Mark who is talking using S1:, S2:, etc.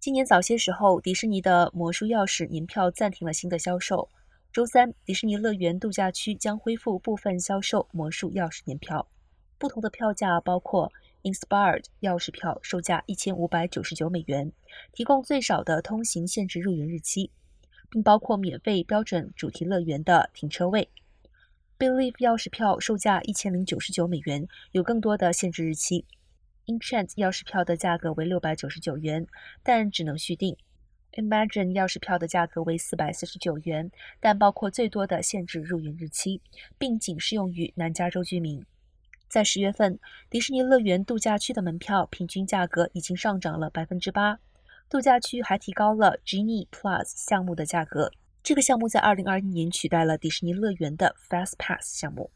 S1: 今年早些时候，迪士尼的魔术钥匙年票暂停了新的销售。周三，迪士尼乐园度假区将恢复部分销售魔术钥匙年票。不同的票价包括：Inspired 钥匙票售价一千五百九十九美元，提供最少的通行限制入园日期，并包括免费标准主题乐园的停车位。Believe 钥匙票售价一千零九十九美元，有更多的限制日期。Enchant 钥匙票的价格为六百九十九元，但只能续订。Imagine 钥匙票的价格为四百四十九元，但包括最多的限制入园日期，并仅适用于南加州居民。在十月份，迪士尼乐园度假区的门票平均价格已经上涨了百分之八。度假区还提高了 Genie Plus 项目的价格，这个项目在二零二一年取代了迪士尼乐园的 Fast Pass 项目。